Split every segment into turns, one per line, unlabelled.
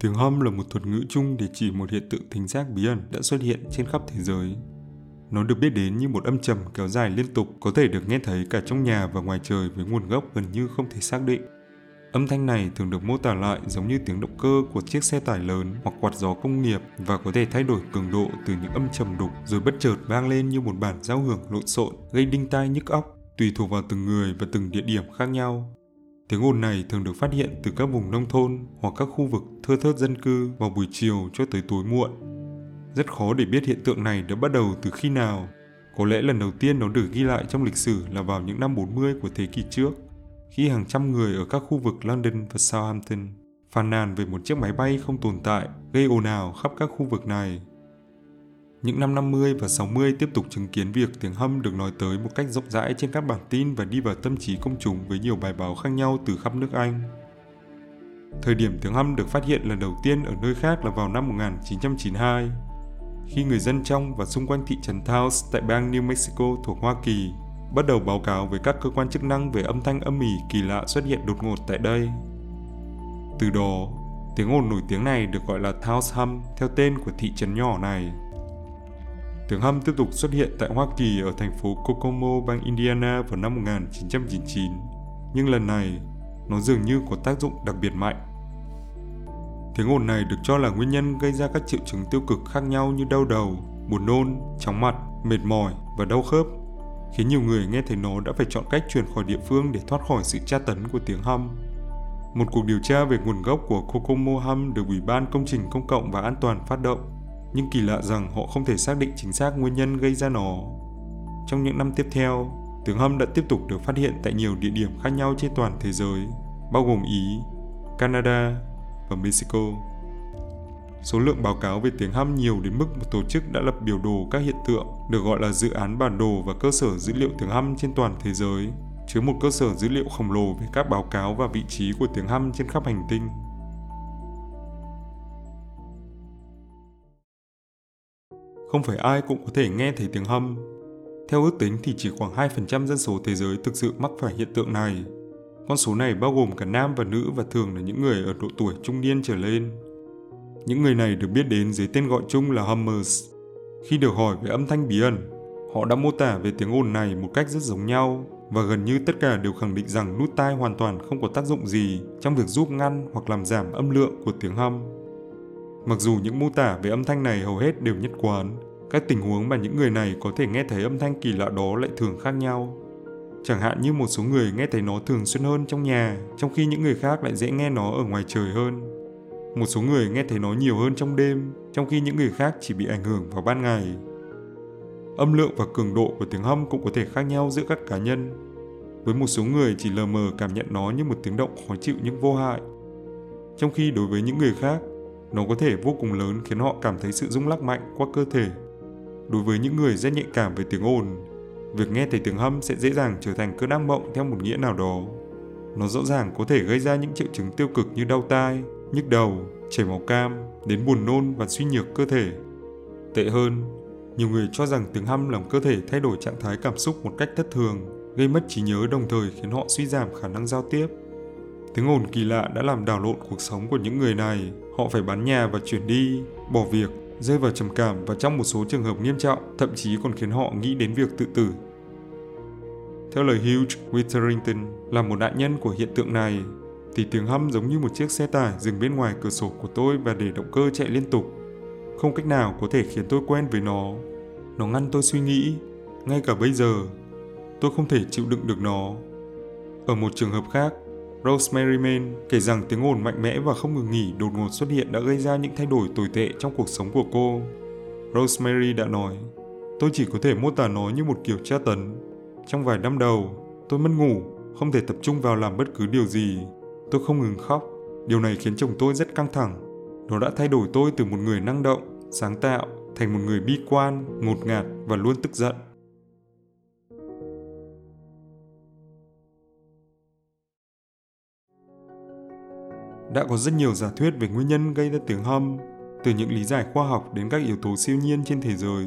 Tiếng hum là một thuật ngữ chung để chỉ một hiện tượng thính giác bí ẩn đã xuất hiện trên khắp thế giới. Nó được biết đến như một âm trầm kéo dài liên tục, có thể được nghe thấy cả trong nhà và ngoài trời với nguồn gốc gần như không thể xác định. Âm thanh này thường được mô tả lại giống như tiếng động cơ của chiếc xe tải lớn hoặc quạt gió công nghiệp và có thể thay đổi cường độ từ những âm trầm đục rồi bất chợt vang lên như một bản giao hưởng lộn xộn, gây đinh tai nhức óc, tùy thuộc vào từng người và từng địa điểm khác nhau. Tiếng ồn này thường được phát hiện từ các vùng nông thôn hoặc các khu vực thưa thớt dân cư vào buổi chiều cho tới tối muộn. Rất khó để biết hiện tượng này đã bắt đầu từ khi nào. Có lẽ lần đầu tiên nó được ghi lại trong lịch sử là vào những năm 40 của thế kỷ trước, khi hàng trăm người ở các khu vực London và Southampton phàn nàn về một chiếc máy bay không tồn tại gây ồn ào khắp các khu vực này. Những năm 50 và 60 tiếp tục chứng kiến việc tiếng hâm được nói tới một cách rộng rãi trên các bản tin và đi vào tâm trí công chúng với nhiều bài báo khác nhau từ khắp nước Anh. Thời điểm tiếng hâm được phát hiện lần đầu tiên ở nơi khác là vào năm 1992, khi người dân trong và xung quanh thị trấn Taos tại bang New Mexico thuộc Hoa Kỳ bắt đầu báo cáo với các cơ quan chức năng về âm thanh âm ỉ kỳ lạ xuất hiện đột ngột tại đây. Từ đó, tiếng ồn nổi tiếng này được gọi là Taos Hum theo tên của thị trấn nhỏ này. Tiếng hâm tiếp tục xuất hiện tại Hoa Kỳ ở thành phố Kokomo, bang Indiana vào năm 1999. Nhưng lần này, nó dường như có tác dụng đặc biệt mạnh. Tiếng ồn này được cho là nguyên nhân gây ra các triệu chứng tiêu cực khác nhau như đau đầu, buồn nôn, chóng mặt, mệt mỏi và đau khớp, khiến nhiều người nghe thấy nó đã phải chọn cách chuyển khỏi địa phương để thoát khỏi sự tra tấn của tiếng hâm. Một cuộc điều tra về nguồn gốc của Kokomo Hum được Ủy ban Công trình Công cộng và An toàn phát động nhưng kỳ lạ rằng họ không thể xác định chính xác nguyên nhân gây ra nó. Trong những năm tiếp theo, tiếng hâm đã tiếp tục được phát hiện tại nhiều địa điểm khác nhau trên toàn thế giới, bao gồm Ý, Canada và Mexico. Số lượng báo cáo về tiếng hâm nhiều đến mức một tổ chức đã lập biểu đồ các hiện tượng được gọi là dự án bản đồ và cơ sở dữ liệu tiếng hâm trên toàn thế giới, chứa một cơ sở dữ liệu khổng lồ về các báo cáo và vị trí của tiếng hâm trên khắp hành tinh. Không phải ai cũng có thể nghe thấy tiếng hâm. Theo ước tính thì chỉ khoảng 2% dân số thế giới thực sự mắc phải hiện tượng này. Con số này bao gồm cả nam và nữ và thường là những người ở độ tuổi trung niên trở lên. Những người này được biết đến dưới tên gọi chung là Hummers. Khi được hỏi về âm thanh bí ẩn, họ đã mô tả về tiếng ồn này một cách rất giống nhau và gần như tất cả đều khẳng định rằng nút tai hoàn toàn không có tác dụng gì trong việc giúp ngăn hoặc làm giảm âm lượng của tiếng hâm. Mặc dù những mô tả về âm thanh này hầu hết đều nhất quán, các tình huống mà những người này có thể nghe thấy âm thanh kỳ lạ đó lại thường khác nhau. Chẳng hạn như một số người nghe thấy nó thường xuyên hơn trong nhà, trong khi những người khác lại dễ nghe nó ở ngoài trời hơn. Một số người nghe thấy nó nhiều hơn trong đêm, trong khi những người khác chỉ bị ảnh hưởng vào ban ngày. Âm lượng và cường độ của tiếng hâm cũng có thể khác nhau giữa các cá nhân. Với một số người chỉ lờ mờ cảm nhận nó như một tiếng động khó chịu nhưng vô hại. Trong khi đối với những người khác, nó có thể vô cùng lớn khiến họ cảm thấy sự rung lắc mạnh qua cơ thể. Đối với những người rất nhạy cảm về tiếng ồn, việc nghe thấy tiếng hâm sẽ dễ dàng trở thành cơn ác mộng theo một nghĩa nào đó. Nó rõ ràng có thể gây ra những triệu chứng tiêu cực như đau tai, nhức đầu, chảy máu cam, đến buồn nôn và suy nhược cơ thể. Tệ hơn, nhiều người cho rằng tiếng hâm làm cơ thể thay đổi trạng thái cảm xúc một cách thất thường, gây mất trí nhớ đồng thời khiến họ suy giảm khả năng giao tiếp. Tiếng ồn kỳ lạ đã làm đảo lộn cuộc sống của những người này. Họ phải bán nhà và chuyển đi, bỏ việc, rơi vào trầm cảm và trong một số trường hợp nghiêm trọng, thậm chí còn khiến họ nghĩ đến việc tự tử. Theo lời Hugh Witherington là một nạn nhân của hiện tượng này, thì tiếng hâm giống như một chiếc xe tải dừng bên ngoài cửa sổ của tôi và để động cơ chạy liên tục. Không cách nào có thể khiến tôi quen với nó. Nó ngăn tôi suy nghĩ. Ngay cả bây giờ, tôi không thể chịu đựng được nó. Ở một trường hợp khác, Rosemary Main kể rằng tiếng ồn mạnh mẽ và không ngừng nghỉ đột ngột xuất hiện đã gây ra những thay đổi tồi tệ trong cuộc sống của cô. Rosemary đã nói, tôi chỉ có thể mô tả nó như một kiểu tra tấn. Trong vài năm đầu, tôi mất ngủ, không thể tập trung vào làm bất cứ điều gì. Tôi không ngừng khóc. Điều này khiến chồng tôi rất căng thẳng. Nó đã thay đổi tôi từ một người năng động, sáng tạo thành một người bi quan, ngột ngạt và luôn tức giận. Đã có rất nhiều giả thuyết về nguyên nhân gây ra tiếng hâm, từ những lý giải khoa học đến các yếu tố siêu nhiên trên thế giới.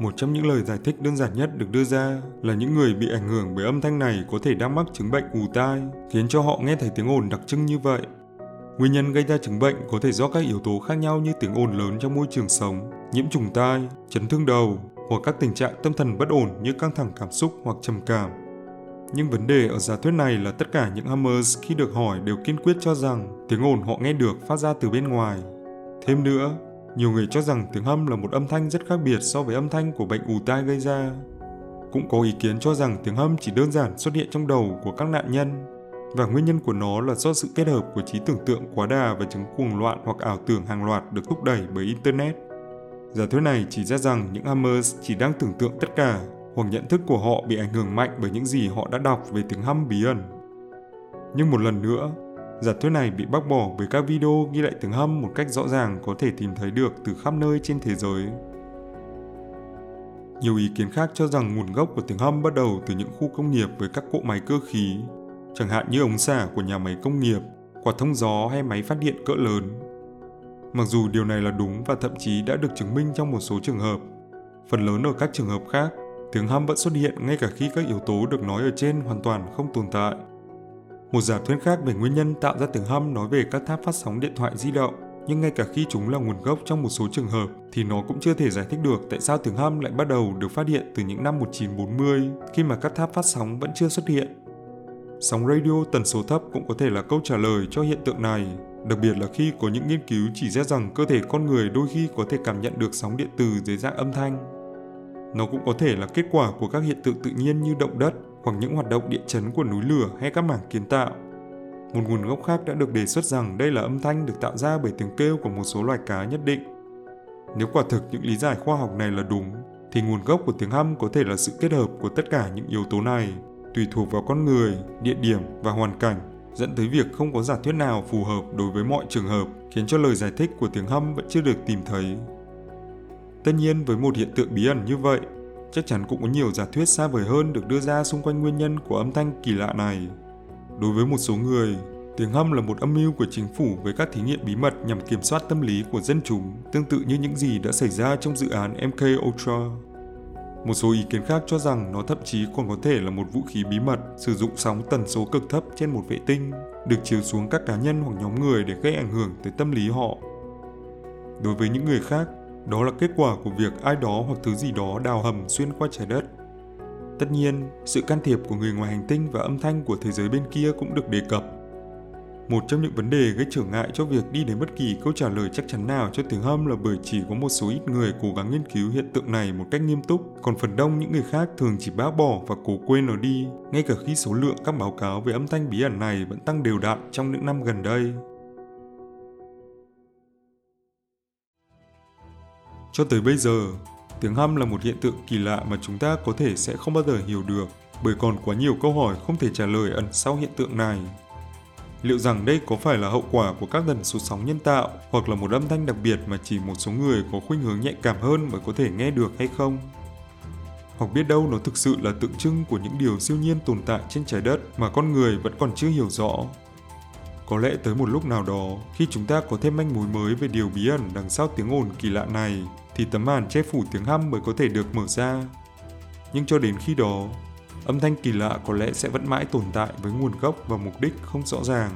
Một trong những lời giải thích đơn giản nhất được đưa ra là những người bị ảnh hưởng bởi âm thanh này có thể đang mắc chứng bệnh ù tai, khiến cho họ nghe thấy tiếng ồn đặc trưng như vậy. Nguyên nhân gây ra chứng bệnh có thể do các yếu tố khác nhau như tiếng ồn lớn trong môi trường sống, nhiễm trùng tai, chấn thương đầu hoặc các tình trạng tâm thần bất ổn như căng thẳng cảm xúc hoặc trầm cảm. Nhưng vấn đề ở giả thuyết này là tất cả những Hammers khi được hỏi đều kiên quyết cho rằng tiếng ồn họ nghe được phát ra từ bên ngoài. Thêm nữa, nhiều người cho rằng tiếng hâm là một âm thanh rất khác biệt so với âm thanh của bệnh ù tai gây ra. Cũng có ý kiến cho rằng tiếng hâm chỉ đơn giản xuất hiện trong đầu của các nạn nhân và nguyên nhân của nó là do sự kết hợp của trí tưởng tượng quá đà và chứng cuồng loạn hoặc ảo tưởng hàng loạt được thúc đẩy bởi Internet. Giả thuyết này chỉ ra rằng những Hammers chỉ đang tưởng tượng tất cả hoặc nhận thức của họ bị ảnh hưởng mạnh bởi những gì họ đã đọc về tiếng hâm bí ẩn. Nhưng một lần nữa, giả thuyết này bị bác bỏ bởi các video ghi lại tiếng hâm một cách rõ ràng có thể tìm thấy được từ khắp nơi trên thế giới. Nhiều ý kiến khác cho rằng nguồn gốc của tiếng hâm bắt đầu từ những khu công nghiệp với các cỗ máy cơ khí, chẳng hạn như ống xả của nhà máy công nghiệp, quạt thông gió hay máy phát điện cỡ lớn. Mặc dù điều này là đúng và thậm chí đã được chứng minh trong một số trường hợp, phần lớn ở các trường hợp khác, tiếng hâm vẫn xuất hiện ngay cả khi các yếu tố được nói ở trên hoàn toàn không tồn tại. Một giả thuyết khác về nguyên nhân tạo ra tiếng hâm nói về các tháp phát sóng điện thoại di động, nhưng ngay cả khi chúng là nguồn gốc trong một số trường hợp thì nó cũng chưa thể giải thích được tại sao tiếng hâm lại bắt đầu được phát hiện từ những năm 1940 khi mà các tháp phát sóng vẫn chưa xuất hiện. Sóng radio tần số thấp cũng có thể là câu trả lời cho hiện tượng này, đặc biệt là khi có những nghiên cứu chỉ ra rằng cơ thể con người đôi khi có thể cảm nhận được sóng điện từ dưới dạng âm thanh. Nó cũng có thể là kết quả của các hiện tượng tự nhiên như động đất hoặc những hoạt động địa chấn của núi lửa hay các mảng kiến tạo. Một nguồn gốc khác đã được đề xuất rằng đây là âm thanh được tạo ra bởi tiếng kêu của một số loài cá nhất định. Nếu quả thực những lý giải khoa học này là đúng, thì nguồn gốc của tiếng hăm có thể là sự kết hợp của tất cả những yếu tố này, tùy thuộc vào con người, địa điểm và hoàn cảnh, dẫn tới việc không có giả thuyết nào phù hợp đối với mọi trường hợp, khiến cho lời giải thích của tiếng hăm vẫn chưa được tìm thấy. Tất nhiên với một hiện tượng bí ẩn như vậy, chắc chắn cũng có nhiều giả thuyết xa vời hơn được đưa ra xung quanh nguyên nhân của âm thanh kỳ lạ này. Đối với một số người, tiếng hâm là một âm mưu của chính phủ với các thí nghiệm bí mật nhằm kiểm soát tâm lý của dân chúng, tương tự như những gì đã xảy ra trong dự án MK Ultra. Một số ý kiến khác cho rằng nó thậm chí còn có thể là một vũ khí bí mật sử dụng sóng tần số cực thấp trên một vệ tinh, được chiếu xuống các cá nhân hoặc nhóm người để gây ảnh hưởng tới tâm lý họ. Đối với những người khác, đó là kết quả của việc ai đó hoặc thứ gì đó đào hầm xuyên qua trái đất. Tất nhiên, sự can thiệp của người ngoài hành tinh và âm thanh của thế giới bên kia cũng được đề cập. Một trong những vấn đề gây trở ngại cho việc đi đến bất kỳ câu trả lời chắc chắn nào cho tiếng hâm là bởi chỉ có một số ít người cố gắng nghiên cứu hiện tượng này một cách nghiêm túc, còn phần đông những người khác thường chỉ bác bỏ và cố quên nó đi, ngay cả khi số lượng các báo cáo về âm thanh bí ẩn này vẫn tăng đều đặn trong những năm gần đây. Cho tới bây giờ, tiếng hăm là một hiện tượng kỳ lạ mà chúng ta có thể sẽ không bao giờ hiểu được bởi còn quá nhiều câu hỏi không thể trả lời ẩn sau hiện tượng này. Liệu rằng đây có phải là hậu quả của các tần số sóng nhân tạo hoặc là một âm thanh đặc biệt mà chỉ một số người có khuynh hướng nhạy cảm hơn mới có thể nghe được hay không? Hoặc biết đâu nó thực sự là tượng trưng của những điều siêu nhiên tồn tại trên trái đất mà con người vẫn còn chưa hiểu rõ. Có lẽ tới một lúc nào đó, khi chúng ta có thêm manh mối mới về điều bí ẩn đằng sau tiếng ồn kỳ lạ này, thì tấm màn che phủ tiếng hăm mới có thể được mở ra. Nhưng cho đến khi đó, âm thanh kỳ lạ có lẽ sẽ vẫn mãi tồn tại với nguồn gốc và mục đích không rõ ràng.